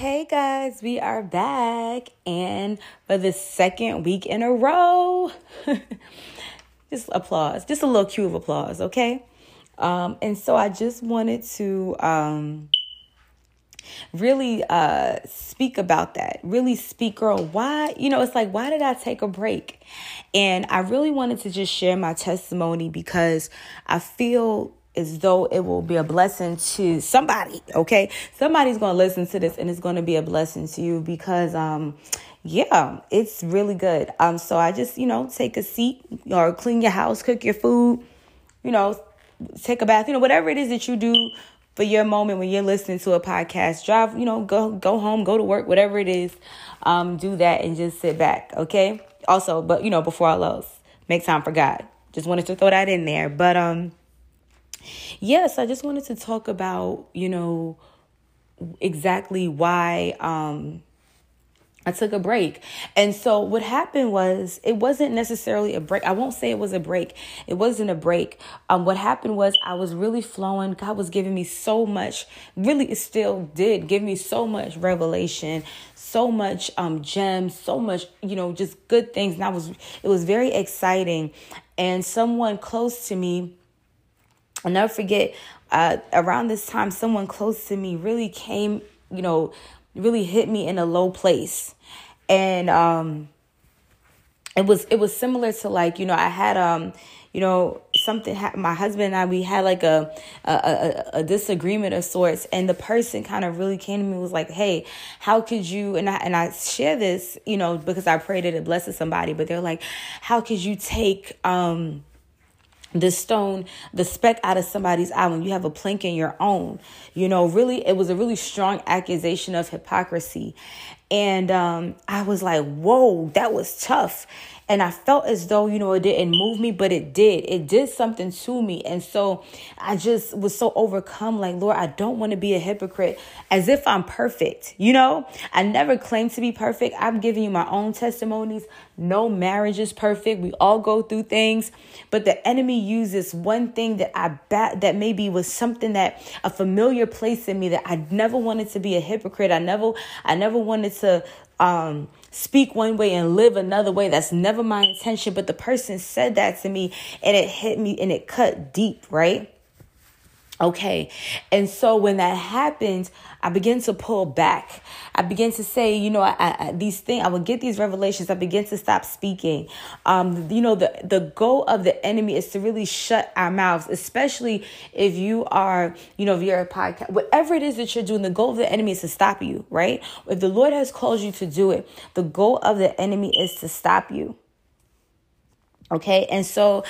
Hey guys, we are back and for the second week in a row. just applause, just a little cue of applause, okay? Um, and so I just wanted to um, really uh, speak about that. Really speak, girl. Why, you know, it's like, why did I take a break? And I really wanted to just share my testimony because I feel as though it will be a blessing to somebody, okay? Somebody's going to listen to this and it's going to be a blessing to you because um yeah, it's really good. Um so I just, you know, take a seat or clean your house, cook your food, you know, take a bath, you know, whatever it is that you do for your moment when you're listening to a podcast, drive, you know, go go home, go to work, whatever it is. Um do that and just sit back, okay? Also, but you know, before all else, make time for God. Just wanted to throw that in there. But um yes, I just wanted to talk about, you know, exactly why um I took a break. And so what happened was it wasn't necessarily a break. I won't say it was a break. It wasn't a break. Um what happened was I was really flowing. God was giving me so much. Really it still did give me so much revelation, so much um gems, so much, you know, just good things. And I was it was very exciting. And someone close to me I'll never forget uh, around this time, someone close to me really came, you know, really hit me in a low place. And um, it was it was similar to like, you know, I had um, you know, something my husband and I we had like a a, a a disagreement of sorts and the person kind of really came to me was like, "Hey, how could you?" and I and I share this, you know, because I prayed that it blesses somebody, but they're like, "How could you take um the stone, the speck out of somebody's eye when you have a plank in your own. You know, really, it was a really strong accusation of hypocrisy. And um, I was like, whoa, that was tough. And I felt as though, you know, it didn't move me, but it did. It did something to me. And so I just was so overcome like, Lord, I don't want to be a hypocrite as if I'm perfect. You know, I never claim to be perfect. I'm giving you my own testimonies. No marriage is perfect. We all go through things, but the enemy uses one thing that I bat that maybe was something that a familiar place in me that I never wanted to be a hypocrite. I never, I never wanted to um, speak one way and live another way. That's never my intention. But the person said that to me and it hit me and it cut deep, right? Okay. And so when that happens, I begin to pull back. I begin to say, you know, I, I, these things, I would get these revelations. I begin to stop speaking. Um, you know, the, the goal of the enemy is to really shut our mouths, especially if you are, you know, if you're a podcast, whatever it is that you're doing, the goal of the enemy is to stop you, right? If the Lord has called you to do it, the goal of the enemy is to stop you. Okay. And so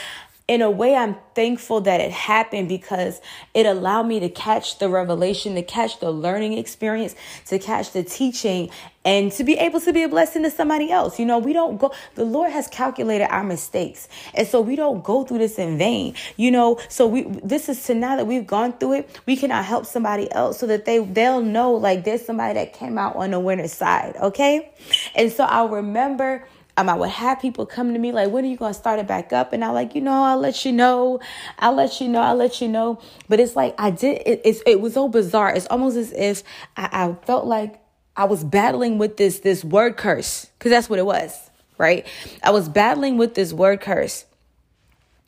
in a way, I'm thankful that it happened because it allowed me to catch the revelation, to catch the learning experience, to catch the teaching, and to be able to be a blessing to somebody else. You know, we don't go, the Lord has calculated our mistakes. And so we don't go through this in vain. You know, so we, this is to now that we've gone through it, we cannot help somebody else so that they, they'll know like there's somebody that came out on the winner's side. Okay. And so I'll remember um, I would have people come to me like, when are you going to start it back up? And I'm like, you know, I'll let you know. I'll let you know. I'll let you know. But it's like, I did, it, it's, it was so bizarre. It's almost as if I, I felt like I was battling with this, this word curse. Cause that's what it was, right? I was battling with this word curse.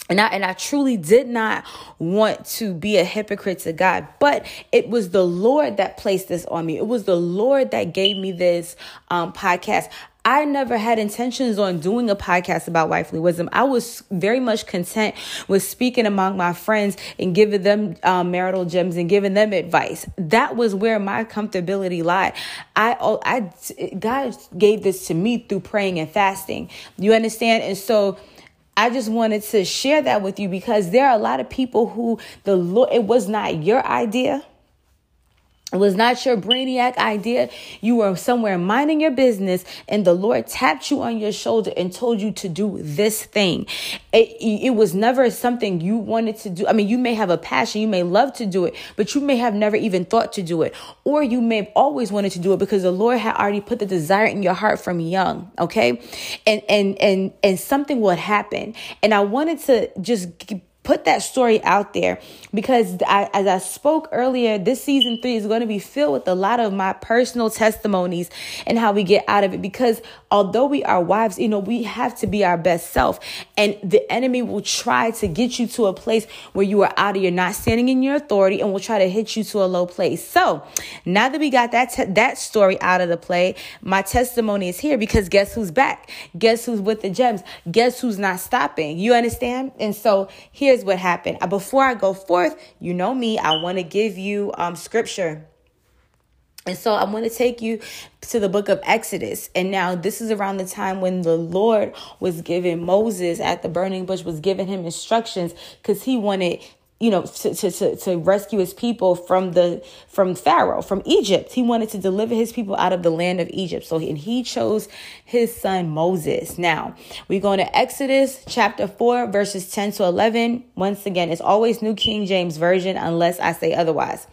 And I, and I truly did not want to be a hypocrite to God, but it was the Lord that placed this on me. It was the Lord that gave me this um, podcast. I never had intentions on doing a podcast about wifely wisdom. I was very much content with speaking among my friends and giving them um, marital gems and giving them advice. That was where my comfortability lied. I, oh, I, God gave this to me through praying and fasting. You understand? And so, I just wanted to share that with you because there are a lot of people who the Lord, it was not your idea. Was not your brainiac idea. You were somewhere minding your business, and the Lord tapped you on your shoulder and told you to do this thing. It, it, was never something you wanted to do. I mean, you may have a passion, you may love to do it, but you may have never even thought to do it. Or you may have always wanted to do it because the Lord had already put the desire in your heart from young. Okay. And, and, and, and something would happen. And I wanted to just put that story out there because I, as I spoke earlier, this season three is going to be filled with a lot of my personal testimonies and how we get out of it. Because although we are wives, you know, we have to be our best self, and the enemy will try to get you to a place where you are out of, you're not standing in your authority, and will try to hit you to a low place. So now that we got that te- that story out of the play, my testimony is here because guess who's back? Guess who's with the gems? Guess who's not stopping? You understand? And so here here's what happened. Uh, before I go forth, you know me, I want to give you um, scripture. And so I'm going to take you to the book of Exodus. And now this is around the time when the Lord was giving Moses at the burning bush was giving him instructions because he wanted you know to, to, to, to rescue his people from the from pharaoh from egypt. He wanted to deliver his people out of the land of egypt. So and he chose his son moses. Now we go to exodus chapter 4 verses 10 to 11 once again it's always new king james version unless i say otherwise.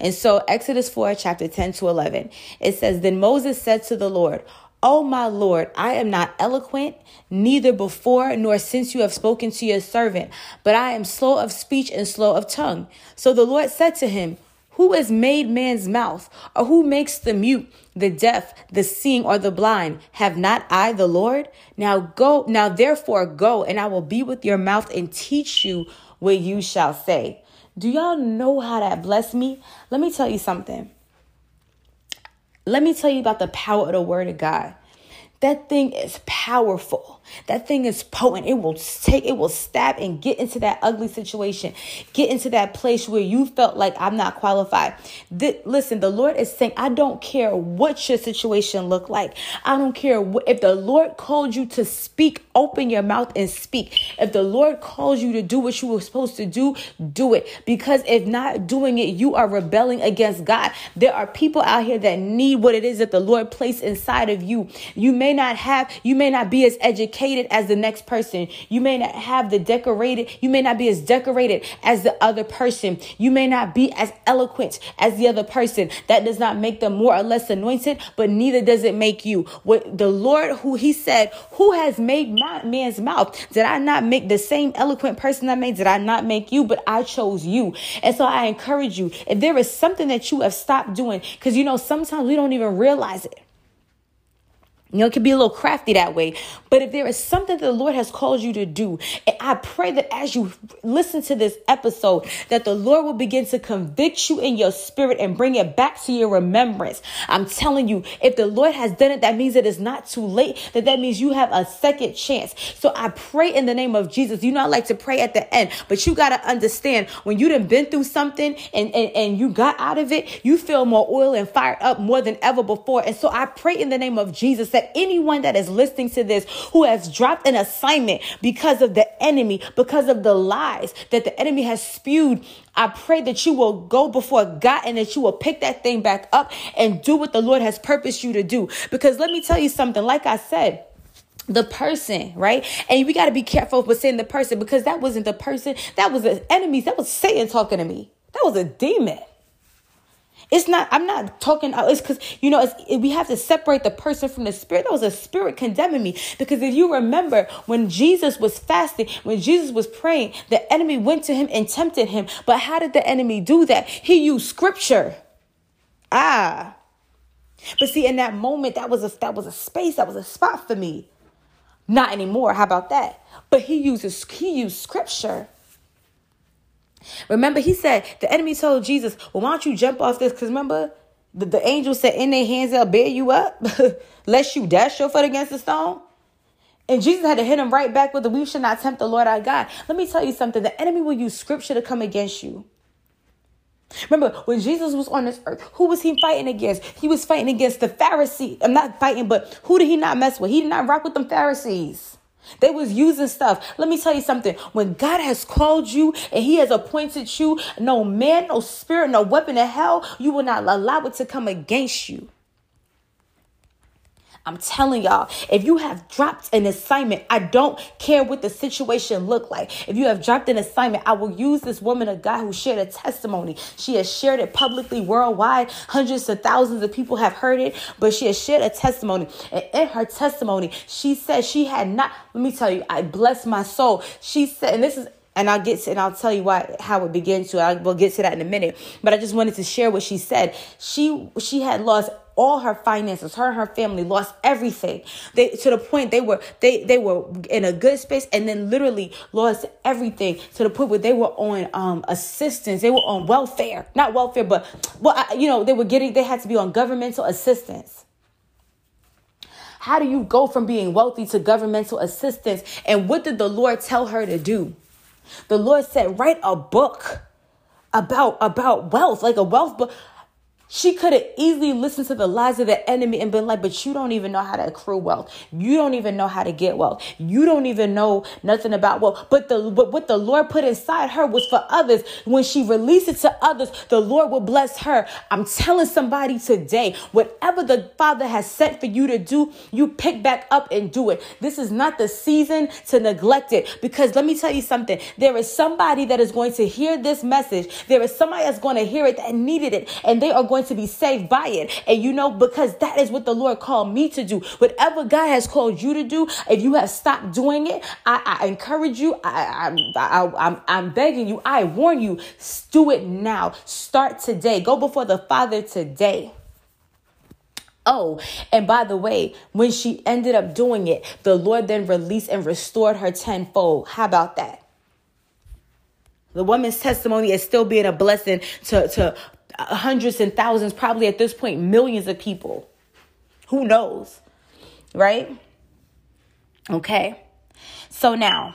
And so exodus 4 chapter 10 to 11 it says then moses said to the lord Oh, my Lord, I am not eloquent, neither before nor since you have spoken to your servant, but I am slow of speech and slow of tongue. So the Lord said to him, Who has made man's mouth, or who makes the mute, the deaf, the seeing, or the blind? Have not I the Lord? Now go, now therefore go, and I will be with your mouth and teach you what you shall say. Do y'all know how that blessed me? Let me tell you something. Let me tell you about the power of the word of God. That thing is powerful. That thing is potent. It will take, it will stab and get into that ugly situation, get into that place where you felt like I'm not qualified. The, listen, the Lord is saying, I don't care what your situation look like. I don't care if the Lord called you to speak, open your mouth and speak. If the Lord calls you to do what you were supposed to do, do it. Because if not doing it, you are rebelling against God. There are people out here that need what it is that the Lord placed inside of you. You may not have, you may not be as educated educated as the next person. You may not have the decorated, you may not be as decorated as the other person. You may not be as eloquent as the other person. That does not make them more or less anointed, but neither does it make you. What the Lord, who He said, Who has made my man's mouth? Did I not make the same eloquent person I made? Did I not make you? But I chose you. And so I encourage you, if there is something that you have stopped doing, because you know, sometimes we don't even realize it. You know, it can be a little crafty that way. But if there is something that the Lord has called you to do, and I pray that as you listen to this episode, that the Lord will begin to convict you in your spirit and bring it back to your remembrance. I'm telling you, if the Lord has done it, that means it is not too late. That that means you have a second chance. So I pray in the name of Jesus. You know, I like to pray at the end, but you got to understand when you done been through something and, and, and you got out of it, you feel more oil and fired up more than ever before. And so I pray in the name of Jesus that anyone that is listening to this who has dropped an assignment because of the enemy, because of the lies that the enemy has spewed, I pray that you will go before God and that you will pick that thing back up and do what the Lord has purposed you to do. Because let me tell you something, like I said, the person, right? And we got to be careful with saying the person because that wasn't the person. That was the enemies. That was Satan talking to me. That was a demon. It's not, I'm not talking, it's because, you know, we have to separate the person from the spirit. That was a spirit condemning me. Because if you remember when Jesus was fasting, when Jesus was praying, the enemy went to him and tempted him. But how did the enemy do that? He used scripture. Ah. But see, in that moment, that was a that was a space, that was a spot for me. Not anymore. How about that? But he uses he used scripture. Remember, he said, the enemy told Jesus, well, why don't you jump off this? Because remember, the, the angel said, in their hands, they'll bear you up, lest you dash your foot against the stone. And Jesus had to hit him right back with the we should not tempt the Lord our God. Let me tell you something. The enemy will use scripture to come against you. Remember, when Jesus was on this earth, who was he fighting against? He was fighting against the Pharisees. I'm not fighting, but who did he not mess with? He did not rock with them Pharisees. They was using stuff. Let me tell you something. When God has called you and he has appointed you, no man, no spirit, no weapon of hell, you will not allow it to come against you. I'm telling y'all, if you have dropped an assignment, I don't care what the situation look like. If you have dropped an assignment, I will use this woman of God who shared a testimony. She has shared it publicly worldwide. Hundreds of thousands of people have heard it, but she has shared a testimony. And in her testimony, she said she had not, let me tell you, I bless my soul. She said, and this is and I'll get to, and I'll tell you why how it began to. I will get to that in a minute. But I just wanted to share what she said. She she had lost all her finances her and her family lost everything. They to the point they were they they were in a good space and then literally lost everything to the point where they were on um assistance. They were on welfare. Not welfare but well I, you know they were getting they had to be on governmental assistance. How do you go from being wealthy to governmental assistance? And what did the lord tell her to do? The lord said write a book about about wealth like a wealth book she could have easily listened to the lies of the enemy and been like, but you don't even know how to accrue wealth. You don't even know how to get wealth. You don't even know nothing about wealth. But the but what the Lord put inside her was for others. When she released it to others, the Lord will bless her. I'm telling somebody today, whatever the Father has set for you to do, you pick back up and do it. This is not the season to neglect it. Because let me tell you something. There is somebody that is going to hear this message. There is somebody that's going to hear it that needed it. And they are going going to be saved by it. And you know, because that is what the Lord called me to do. Whatever God has called you to do, if you have stopped doing it, I, I encourage you. I, I, I, I'm, I'm begging you. I warn you, do it now. Start today. Go before the Father today. Oh, and by the way, when she ended up doing it, the Lord then released and restored her tenfold. How about that? The woman's testimony is still being a blessing to, to hundreds and thousands, probably at this point, millions of people. Who knows? Right? Okay. So now,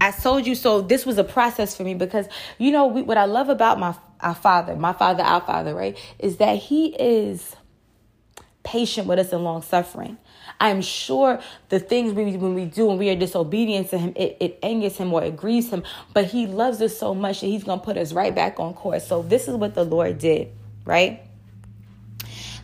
I told you so this was a process for me because you know we, what I love about my our father, my father, our father, right, is that he is patient with us and long suffering. I'm sure the things we when we do and we are disobedient to him, it, it angers him or it grieves him. But he loves us so much that he's gonna put us right back on course. So this is what the Lord did, right?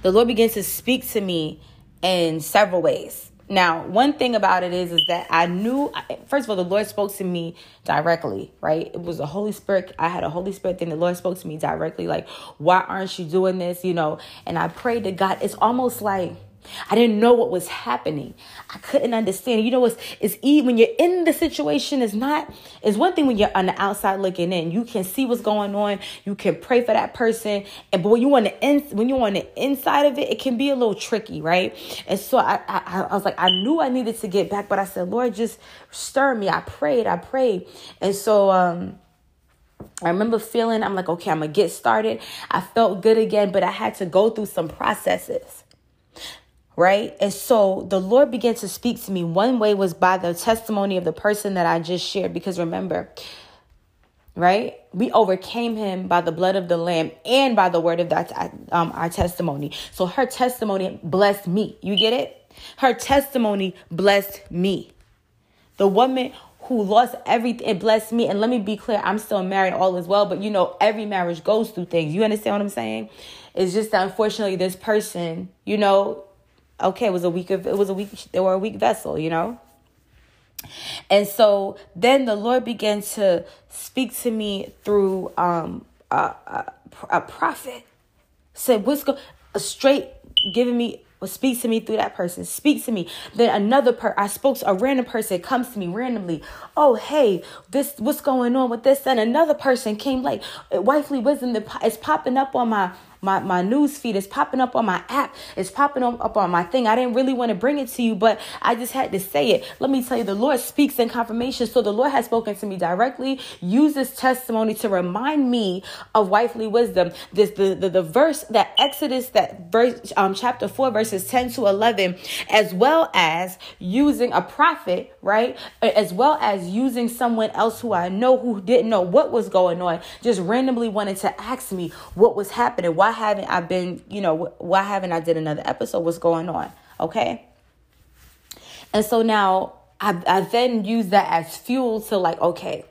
The Lord begins to speak to me in several ways. Now, one thing about it is, is that I knew. First of all, the Lord spoke to me directly, right? It was a Holy Spirit. I had a Holy Spirit thing. The Lord spoke to me directly, like, "Why aren't you doing this?" You know. And I prayed to God. It's almost like I didn't know what was happening. I couldn't understand. You know, it's it's when you're in the situation. It's not. It's one thing when you're on the outside looking in. You can see what's going on. You can pray for that person. And but when you on the in, when you're on the inside of it, it can be a little tricky, right? And so I, I I was like, I knew I needed to get back, but I said, Lord, just stir me. I prayed. I prayed. And so um. I remember feeling, I'm like, okay, I'm gonna get started. I felt good again, but I had to go through some processes right? And so the Lord began to speak to me. One way was by the testimony of the person that I just shared, because remember, right? We overcame him by the blood of the Lamb and by the word of that um, our testimony. So her testimony blessed me. You get it? Her testimony blessed me. The woman who lost everything blessed me. And let me be clear, I'm still married, all is well, but you know, every marriage goes through things. You understand what I'm saying? It's just that unfortunately this person, you know, okay, it was a week of it was a weak they were a weak vessel, you know. And so then the Lord began to speak to me through um a, a, a prophet. Said, "What's go?" Straight giving me speaks to me through that person. Speak to me. Then another per I spoke to a random person comes to me randomly. Oh, hey, this what's going on with this? And another person came like wifely wisdom that is popping up on my my, my news feed is popping up on my app. It's popping up on my thing. I didn't really want to bring it to you, but I just had to say it. Let me tell you, the Lord speaks in confirmation. So the Lord has spoken to me directly. Use this testimony to remind me of wifely wisdom. This the, the, the verse that Exodus, that verse um chapter 4, verses 10 to 11, as well as using a prophet, right? As well as using someone else who I know who didn't know what was going on, just randomly wanted to ask me what was happening. Why why haven't I been, you know, why haven't I did another episode? What's going on? Okay. And so now I, I then use that as fuel to like, okay,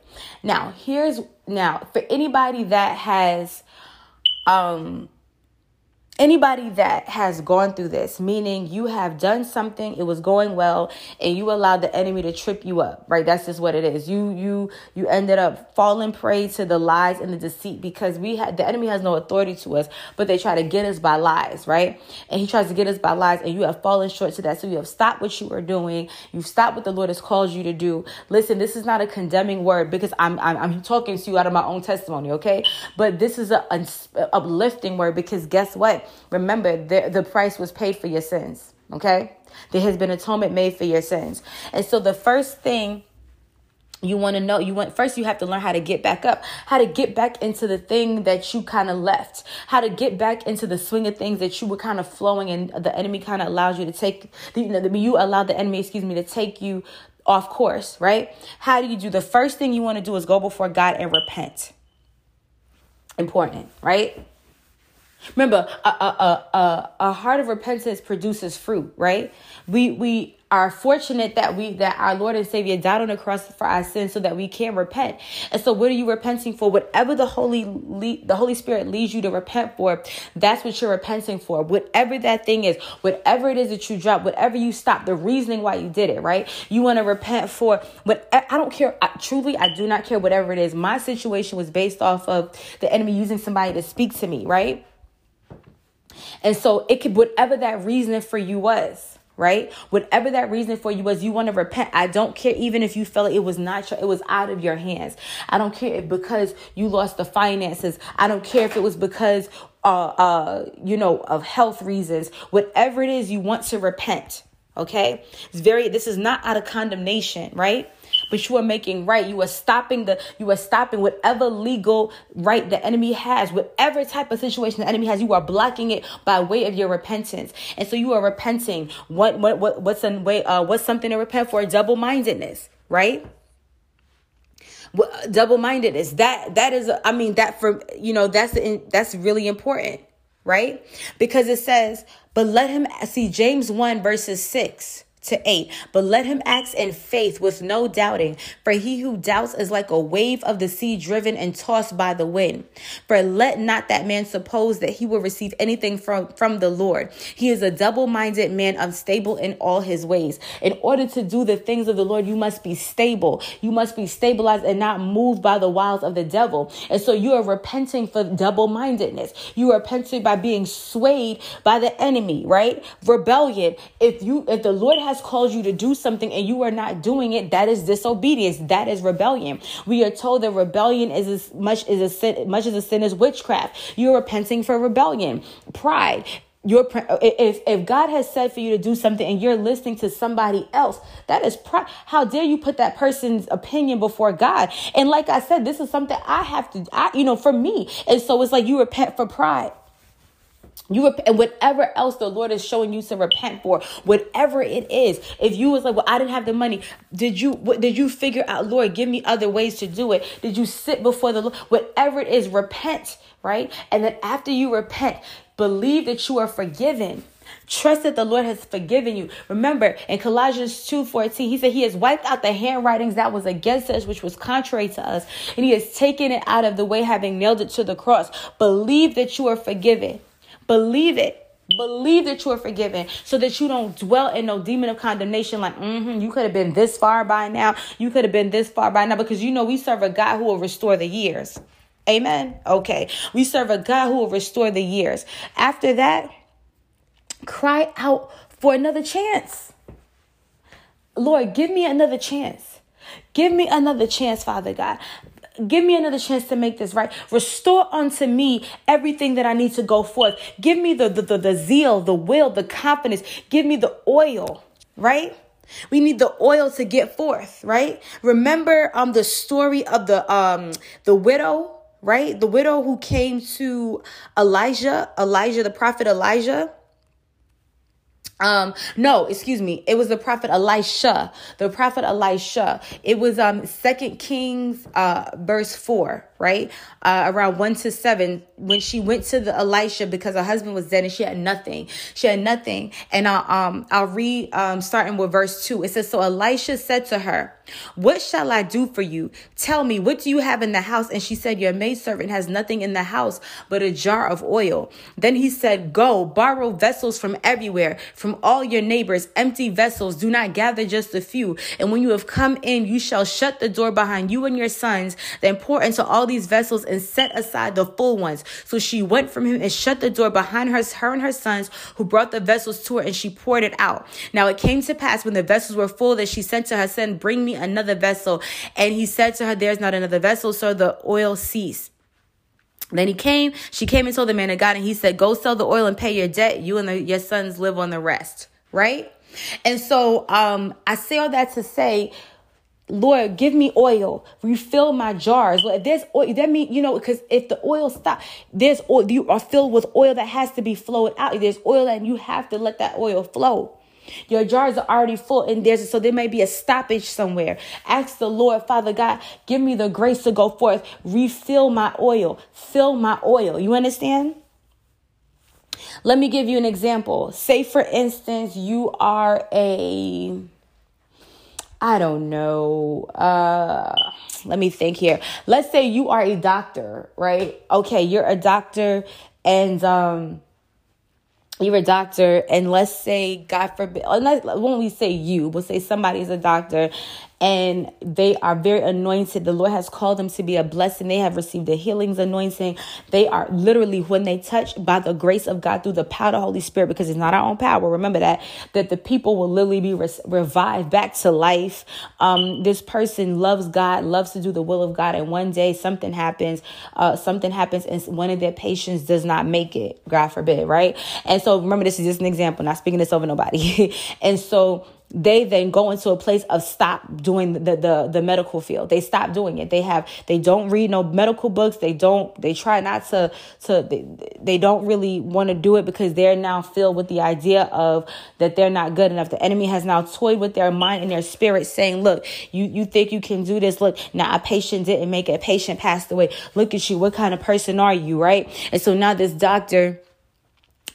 now here's now for anybody that has um anybody that has gone through this, meaning you have done something, it was going well, and you allowed the enemy to trip you up, right? That's just what it is. You you you ended up falling prey to the lies and the deceit because we had the enemy has no authority to us, but they try to get us by lies, right? And he tries to get us by lies, and you have fallen short to that. So you have stopped what you were doing, you've stopped what the Lord has called you to do. Listen, this is not a condemning word because I'm I'm, I'm talking to you out of my own testimony, okay? But this is a, a uplifting word because guess what? Remember, the, the price was paid for your sins. Okay? There has been atonement made for your sins. And so the first thing you want to know you want first you have to learn how to get back up how to get back into the thing that you kind of left how to get back into the swing of things that you were kind of flowing and the enemy kind of allows you to take you know you allow the enemy excuse me to take you off course right how do you do the first thing you want to do is go before god and repent important right Remember, a, a, a, a heart of repentance produces fruit, right? We we are fortunate that we that our Lord and Savior died on the cross for our sins so that we can repent. And so what are you repenting for? Whatever the Holy the Holy Spirit leads you to repent for, that's what you're repenting for. Whatever that thing is, whatever it is that you drop, whatever you stop, the reasoning why you did it, right? You want to repent for what I don't care. I, truly, I do not care whatever it is. My situation was based off of the enemy using somebody to speak to me, right? And so it could, whatever that reason for you was, right? Whatever that reason for you was, you want to repent. I don't care even if you felt it was not your, it was out of your hands. I don't care if because you lost the finances. I don't care if it was because, uh, uh, you know, of health reasons. Whatever it is, you want to repent. Okay, it's very. This is not out of condemnation, right? But you are making right. You are stopping the, you are stopping whatever legal right the enemy has, whatever type of situation the enemy has, you are blocking it by way of your repentance. And so you are repenting. What, what, what, what's a way, uh, what's something to repent for? Double mindedness, right? double-mindedness that that is i mean that for you know that's that's really important right because it says but let him see james 1 verses 6 to 8. But let him act in faith with no doubting, for he who doubts is like a wave of the sea driven and tossed by the wind. For let not that man suppose that he will receive anything from, from the Lord. He is a double minded man, unstable in all his ways. In order to do the things of the Lord, you must be stable. You must be stabilized and not moved by the wiles of the devil. And so you are repenting for double mindedness. You are repenting by being swayed by the enemy, right? Rebellion. If you, if the Lord has called you to do something and you are not doing it, that is disobedience. That is rebellion. We are told that rebellion is as much as a sin, much as a sin as witchcraft. You're repenting for rebellion, pride your if if God has said for you to do something and you're listening to somebody else, that is pride. How dare you put that person's opinion before God? And like I said, this is something I have to, I you know, for me. And so it's like you repent for pride. You rep- and whatever else the Lord is showing you to repent for, whatever it is. If you was like, well, I didn't have the money. Did you? What, did you figure out, Lord, give me other ways to do it? Did you sit before the Lord? Whatever it is, repent, right? And then after you repent, believe that you are forgiven. Trust that the Lord has forgiven you. Remember in Colossians 2:14, he said he has wiped out the handwritings that was against us, which was contrary to us, and he has taken it out of the way, having nailed it to the cross. Believe that you are forgiven. Believe it. Believe that you are forgiven so that you don't dwell in no demon of condemnation like, mm-hmm, you could have been this far by now. You could have been this far by now because you know we serve a God who will restore the years. Amen. Okay. We serve a God who will restore the years. After that, cry out for another chance. Lord, give me another chance. Give me another chance, Father God. Give me another chance to make this right. Restore unto me everything that I need to go forth. Give me the, the, the, the zeal, the will, the confidence. Give me the oil, right? We need the oil to get forth, right? Remember um the story of the um the widow, right? The widow who came to Elijah, Elijah, the prophet Elijah um no excuse me. It was the prophet elisha. The prophet elisha. It was um second kings uh verse 4 right? Uh, around one to seven, when she went to the Elisha because her husband was dead and she had nothing. She had nothing. And I'll, um, I'll read, um, starting with verse two. It says, So Elisha said to her, What shall I do for you? Tell me, what do you have in the house? And she said, Your maidservant has nothing in the house but a jar of oil. Then he said, Go, borrow vessels from everywhere, from all your neighbors, empty vessels. Do not gather just a few. And when you have come in, you shall shut the door behind you and your sons, then pour into all these vessels and set aside the full ones. So she went from him and shut the door behind her, her and her sons, who brought the vessels to her, and she poured it out. Now it came to pass when the vessels were full that she sent to her son, Bring me another vessel. And he said to her, There's not another vessel, so the oil ceased. Then he came, she came and told the man of God, and he said, Go sell the oil and pay your debt. You and the, your sons live on the rest. Right? And so um, I say all that to say, Lord, give me oil, refill my jars. Well, if there's oil, that means, you know, because if the oil stop, there's oil, you are filled with oil that has to be flowed out. There's oil and you have to let that oil flow. Your jars are already full and there's so there may be a stoppage somewhere. Ask the Lord, Father God, give me the grace to go forth. Refill my oil. Fill my oil. You understand? Let me give you an example. Say for instance, you are a I don't know. Uh, let me think here. Let's say you are a doctor, right? Okay, you're a doctor and um you're a doctor and let's say god forbid unless when we say you we'll say somebody's a doctor and they are very anointed. The Lord has called them to be a blessing. They have received the healings anointing. They are literally, when they touch by the grace of God through the power of the Holy Spirit, because it's not our own power. Remember that, that the people will literally be re- revived back to life. Um, this person loves God, loves to do the will of God. And one day something happens, uh, something happens and one of their patients does not make it, God forbid, right? And so remember, this is just an example, not speaking this over nobody. and so, they then go into a place of stop doing the, the the medical field. They stop doing it. They have they don't read no medical books. They don't they try not to to they, they don't really want to do it because they're now filled with the idea of that they're not good enough. The enemy has now toyed with their mind and their spirit saying look you you think you can do this. Look now a patient didn't make it. A patient passed away. Look at you. What kind of person are you right? And so now this doctor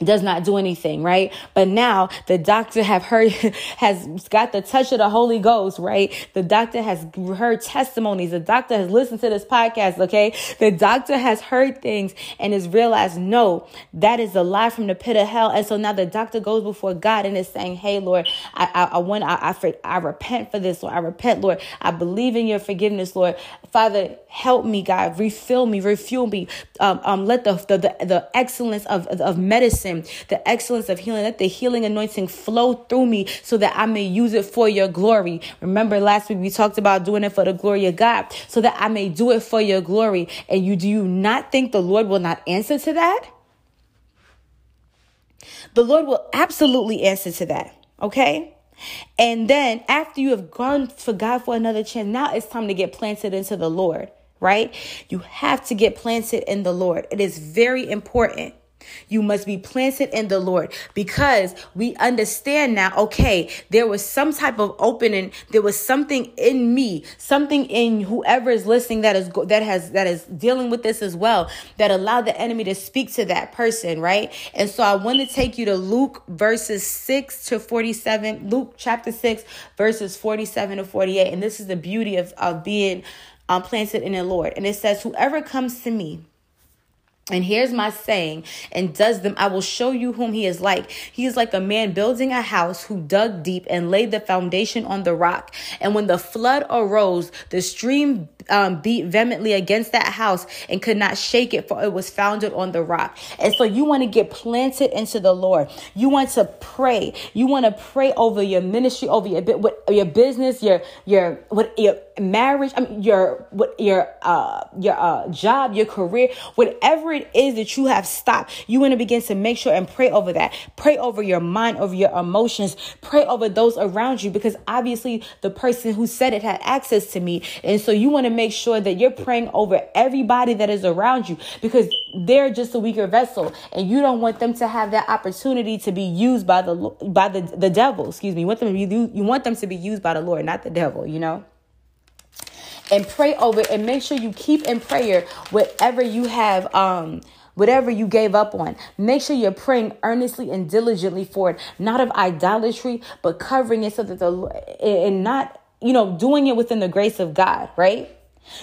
does not do anything, right? But now the doctor have heard, has got the touch of the Holy Ghost, right? The doctor has heard testimonies. The doctor has listened to this podcast, okay? The doctor has heard things and has realized, no, that is a lie from the pit of hell. And so now the doctor goes before God and is saying, hey, Lord, I, I, I want, I, I, I repent for this, Lord. I repent, Lord. I believe in your forgiveness, Lord. Father, help me, God. Refill me, refuel me. Um, um, let the, the, the, the excellence of, of medicine the excellence of healing. Let the healing anointing flow through me so that I may use it for your glory. Remember last week we talked about doing it for the glory of God so that I may do it for your glory. And you do you not think the Lord will not answer to that? The Lord will absolutely answer to that. Okay? And then after you have gone for God for another chance, now it's time to get planted into the Lord, right? You have to get planted in the Lord. It is very important. You must be planted in the Lord because we understand now, okay, there was some type of opening. There was something in me, something in whoever is listening that is, that has, that is dealing with this as well, that allowed the enemy to speak to that person, right? And so I want to take you to Luke verses 6 to 47, Luke chapter 6, verses 47 to 48. And this is the beauty of, of being um, planted in the Lord. And it says, Whoever comes to me, and here's my saying, and does them, I will show you whom he is like. He is like a man building a house who dug deep and laid the foundation on the rock. And when the flood arose, the stream um, beat vehemently against that house and could not shake it, for it was founded on the rock. And so you want to get planted into the Lord. You want to pray. You want to pray over your ministry, over your your business, your your what your marriage, I mean, your what your uh your uh job, your career, whatever it is that you have stopped, you want to begin to make sure and pray over that. Pray over your mind, over your emotions. Pray over those around you because obviously the person who said it had access to me, and so you want to make sure that you're praying over everybody that is around you because they're just a weaker vessel, and you don't want them to have that opportunity to be used by the by the the devil. Excuse me. You want them be you want them to be used by the Lord, not the devil. You know. And pray over it and make sure you keep in prayer whatever you have um whatever you gave up on. Make sure you're praying earnestly and diligently for it, not of idolatry, but covering it so that the and not, you know, doing it within the grace of God, right?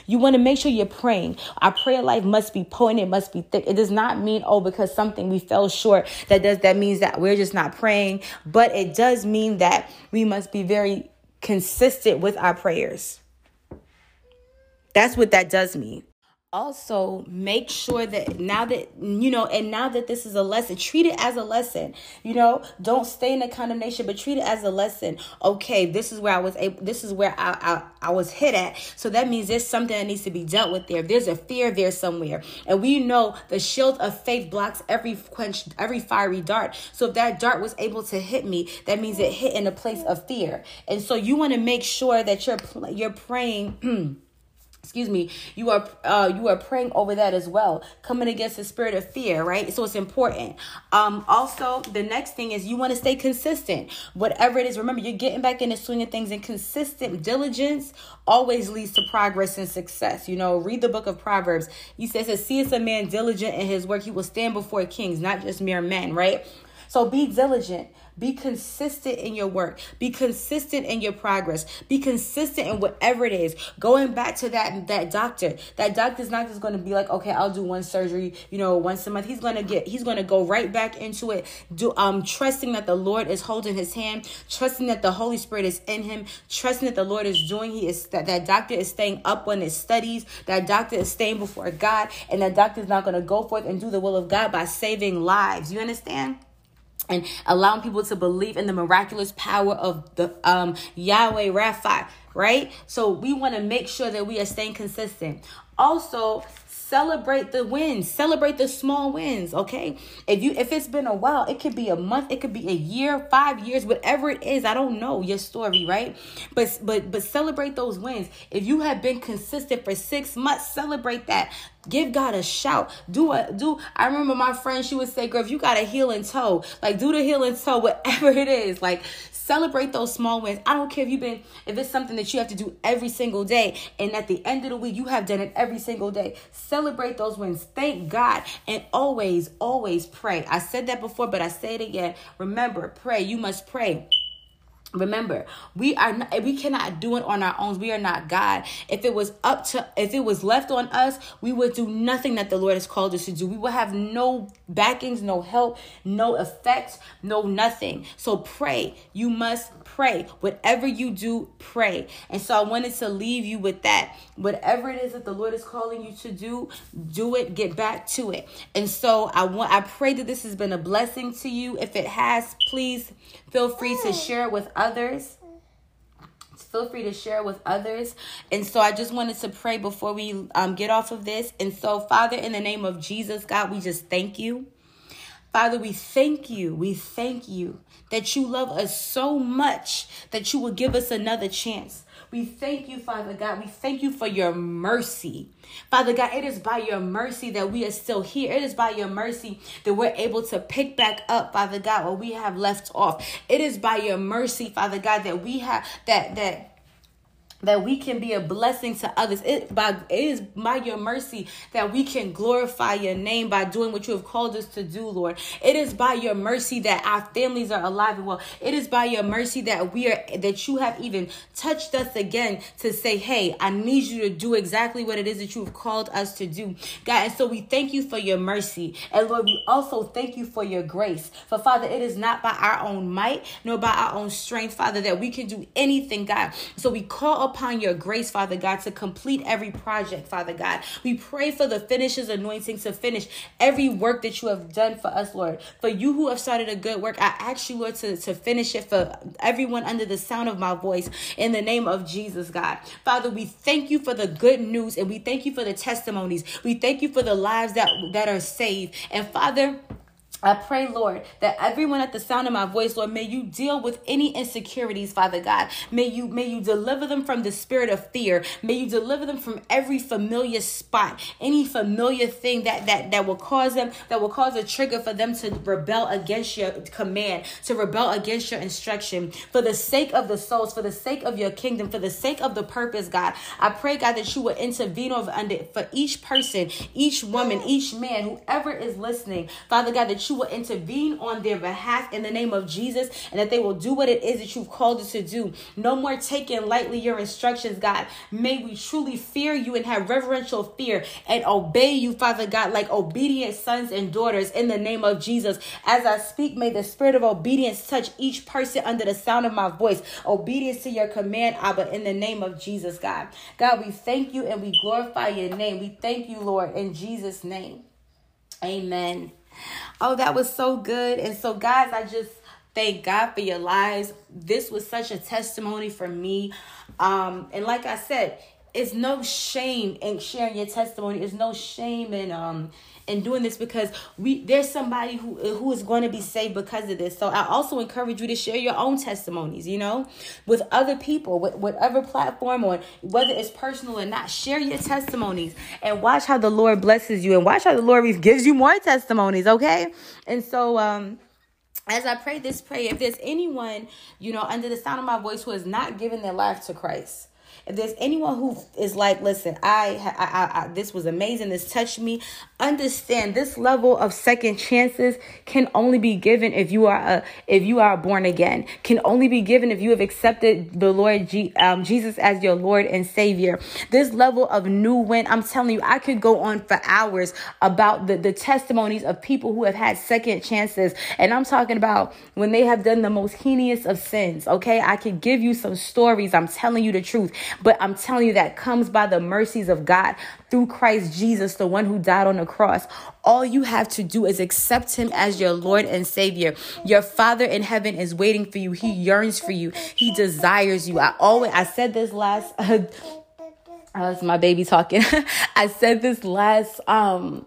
You want to make sure you're praying. Our prayer life must be potent, it must be thick. It does not mean, oh, because something we fell short, that does that means that we're just not praying. But it does mean that we must be very consistent with our prayers. That's what that does mean also make sure that now that you know and now that this is a lesson treat it as a lesson you know? Don't stay in the condemnation but treat it as a lesson. Okay this is where i was able this is where I, I i was hit at. So that means there's something that needs to be dealt with there. There's a fear there somewhere. And we know the shield of faith blocks every quench every fiery dart. So if that dart was able to hit me that means it hit in a place of fear. And so you want to make sure that you're you're praying excuse me you are uh you are praying over that as well. Coming against the spirit of fear right? So it's important. Um also the next thing is you want to stay consistent. Whatever it is remember you're getting back in the swing of things and consistent diligence always leads to progress and success. You know read the book of proverbs. He says that see a man diligent in his work he will stand before kings not just mere men right? So be diligent be consistent in your work. Be consistent in your progress. Be consistent in whatever it is. Going back to that that doctor. That doctor's not just going to be like, okay, I'll do one surgery, you know, once a month. He's going to get he's going to go right back into it. Do um trusting that the Lord is holding his hand, trusting that the Holy Spirit is in him, trusting that the Lord is doing he is that that doctor is staying up on his studies. That doctor is staying before God and that doctor is not going to go forth and do the will of God by saving lives. You understand? And allowing people to believe in the miraculous power of the um, Yahweh Rapha, right? So we want to make sure that we are staying consistent. Also, celebrate the wins celebrate the small wins okay if you if it's been a while it could be a month it could be a year five years whatever it is i don't know your story right but but but celebrate those wins if you have been consistent for six months celebrate that Give God a shout. Do a do. I remember my friend. She would say, "Girl, if you got a healing toe, like do the healing toe, whatever it is. Like celebrate those small wins. I don't care if you've been if it's something that you have to do every single day, and at the end of the week you have done it every single day. Celebrate those wins. Thank God, and always, always pray. I said that before, but I say it again. Remember, pray. You must pray. Remember, we are not, we cannot do it on our own. We are not God. If it was up to if it was left on us, we would do nothing that the Lord has called us to do. We will have no backings, no help, no effects, no nothing. So pray. You must pray. Whatever you do, pray. And so I wanted to leave you with that. Whatever it is that the Lord is calling you to do, do it, get back to it. And so I want I pray that this has been a blessing to you. If it has, please feel free to share it with others feel free to share with others. And so I just wanted to pray before we um, get off of this. And so, Father, in the name of Jesus, God, we just thank you. Father, we thank you. We thank you that you love us so much that you will give us another chance. We thank you, Father God. We thank you for your mercy. Father God, it is by your mercy that we are still here. It is by your mercy that we're able to pick back up, Father God, what we have left off. It is by your mercy, Father God, that we have that that that we can be a blessing to others. It by it is by your mercy that we can glorify your name by doing what you have called us to do, Lord. It is by your mercy that our families are alive and well. It is by your mercy that we are that you have even touched us again to say, "Hey, I need you to do exactly what it is that you have called us to do." God, and so we thank you for your mercy. And Lord, we also thank you for your grace. For Father, it is not by our own might nor by our own strength, Father, that we can do anything, God. So we call upon your grace, Father God, to complete every project, Father God. We pray for the finisher's anointing to finish every work that you have done for us, Lord. For you who have started a good work, I ask you, Lord, to, to finish it for everyone under the sound of my voice in the name of Jesus, God. Father, we thank you for the good news and we thank you for the testimonies. We thank you for the lives that, that are saved. And Father, I pray, Lord, that everyone at the sound of my voice, Lord, may you deal with any insecurities, Father God. May you may you deliver them from the spirit of fear. May you deliver them from every familiar spot, any familiar thing that that that will cause them that will cause a trigger for them to rebel against your command, to rebel against your instruction. For the sake of the souls, for the sake of your kingdom, for the sake of the purpose, God, I pray, God, that you will intervene over under for each person, each woman, each man, whoever is listening, Father God, that you you will intervene on their behalf in the name of Jesus and that they will do what it is that you've called us to do. No more taking lightly your instructions, God. May we truly fear you and have reverential fear and obey you, Father God, like obedient sons and daughters in the name of Jesus. As I speak, may the spirit of obedience touch each person under the sound of my voice. Obedience to your command, Abba, in the name of Jesus, God. God, we thank you and we glorify your name. We thank you, Lord, in Jesus' name. Amen. Oh, that was so good. And so, guys, I just thank God for your lives. This was such a testimony for me. Um, and like I said, it's no shame in sharing your testimony. It's no shame in um and doing this because we there's somebody who who is going to be saved because of this. So I also encourage you to share your own testimonies, you know, with other people, with whatever platform or whether it's personal or not. Share your testimonies and watch how the Lord blesses you and watch how the Lord gives you more testimonies, okay? And so um as I pray this prayer, if there's anyone, you know, under the sound of my voice who has not given their life to Christ, there's anyone who is like, listen, I, I, I, I this was amazing, this touched me. Understand this level of second chances can only be given if you are a, if you are born again. Can only be given if you have accepted the Lord G, um, Jesus as your Lord and Savior. This level of new win, I'm telling you, I could go on for hours about the the testimonies of people who have had second chances, and I'm talking about when they have done the most heinous of sins. Okay, I could give you some stories. I'm telling you the truth. But I'm telling you, that comes by the mercies of God through Christ Jesus, the one who died on the cross. All you have to do is accept him as your Lord and Savior. Your Father in heaven is waiting for you. He yearns for you. He desires you. I always I said this last uh, my baby talking. I said this last um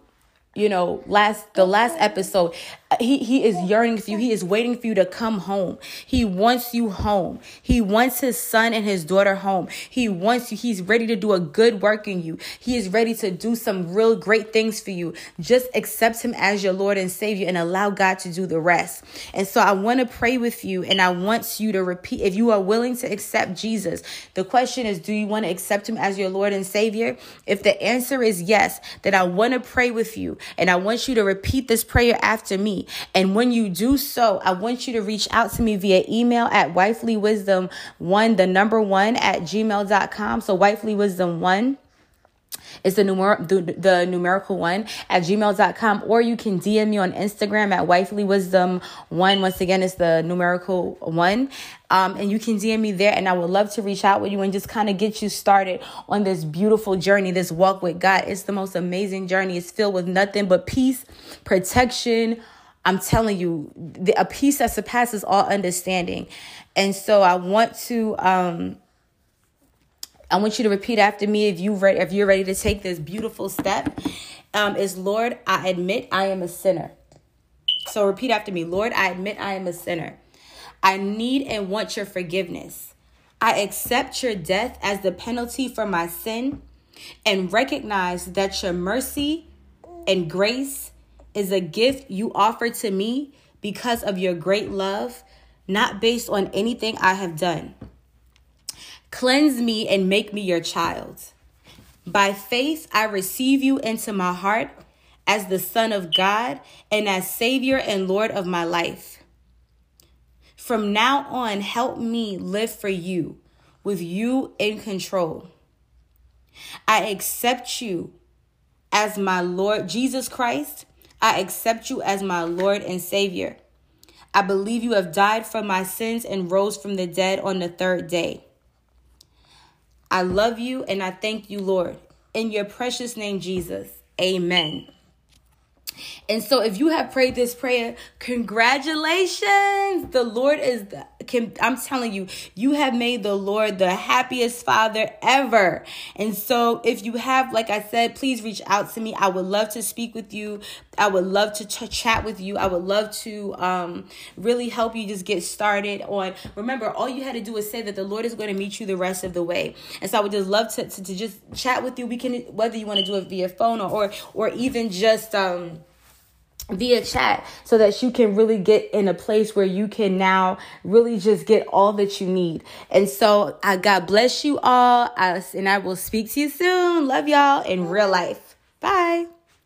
you know last the last episode he he is yearning for you. He is waiting for you to come home. He wants you home. He wants his son and his daughter home. He wants you. He's ready to do a good work in you. He is ready to do some real great things for you. Just accept him as your lord and savior and allow god to do the rest. And so i want to pray with you and i want you to repeat if you are willing to accept jesus the question is do you want to accept him as your lord and savior? If the answer is yes then i want to pray with you and i want you to repeat this prayer after me and when you do so, I want you to reach out to me via email at wifelywisdom1, the number one at gmail.com. So wifelywisdom1 is the, numer- the, the numerical one at gmail.com or you can dm me on instagram at wifelywisdom1 once again it's the numerical one. Um, and you can dm me there and i would love to reach out with you and just kind of get you started on this beautiful journey this walk with god. It's the most amazing journey. It's filled with nothing but peace protection I'm telling you, the, a peace that surpasses all understanding. And so I want to um I want you to repeat after me if you ready if you're ready to take this beautiful step. Um is Lord, I admit I am a sinner. So repeat after me. Lord, I admit I am a sinner. I need and want your forgiveness. I accept your death as the penalty for my sin and recognize that your mercy and grace is a gift you offer to me because of your great love, not based on anything I have done. Cleanse me and make me your child. By faith, I receive you into my heart as the Son of God and as Savior and Lord of my life. From now on, help me live for you with you in control. I accept you as my Lord Jesus Christ I accept you as my Lord and Savior. I believe you have died for my sins and rose from the dead on the third day. I love you and I thank you, Lord. In your precious name, Jesus. Amen. And so if you have prayed this prayer, congratulations. The Lord is the, can I'm telling you, you have made the Lord the happiest father ever. And so if you have like I said, please reach out to me. I would love to speak with you. I would love to ch- chat with you. I would love to um really help you just get started on remember all you had to do is say that the Lord is going to meet you the rest of the way. And so I would just love to to, to just chat with you. We can whether you want to do it via phone or or, or even just um via chat so that you can really get in a place where you can now really just get all that you need. And so I God bless you all. I, and I will speak to you soon. Love y'all in real life. Bye.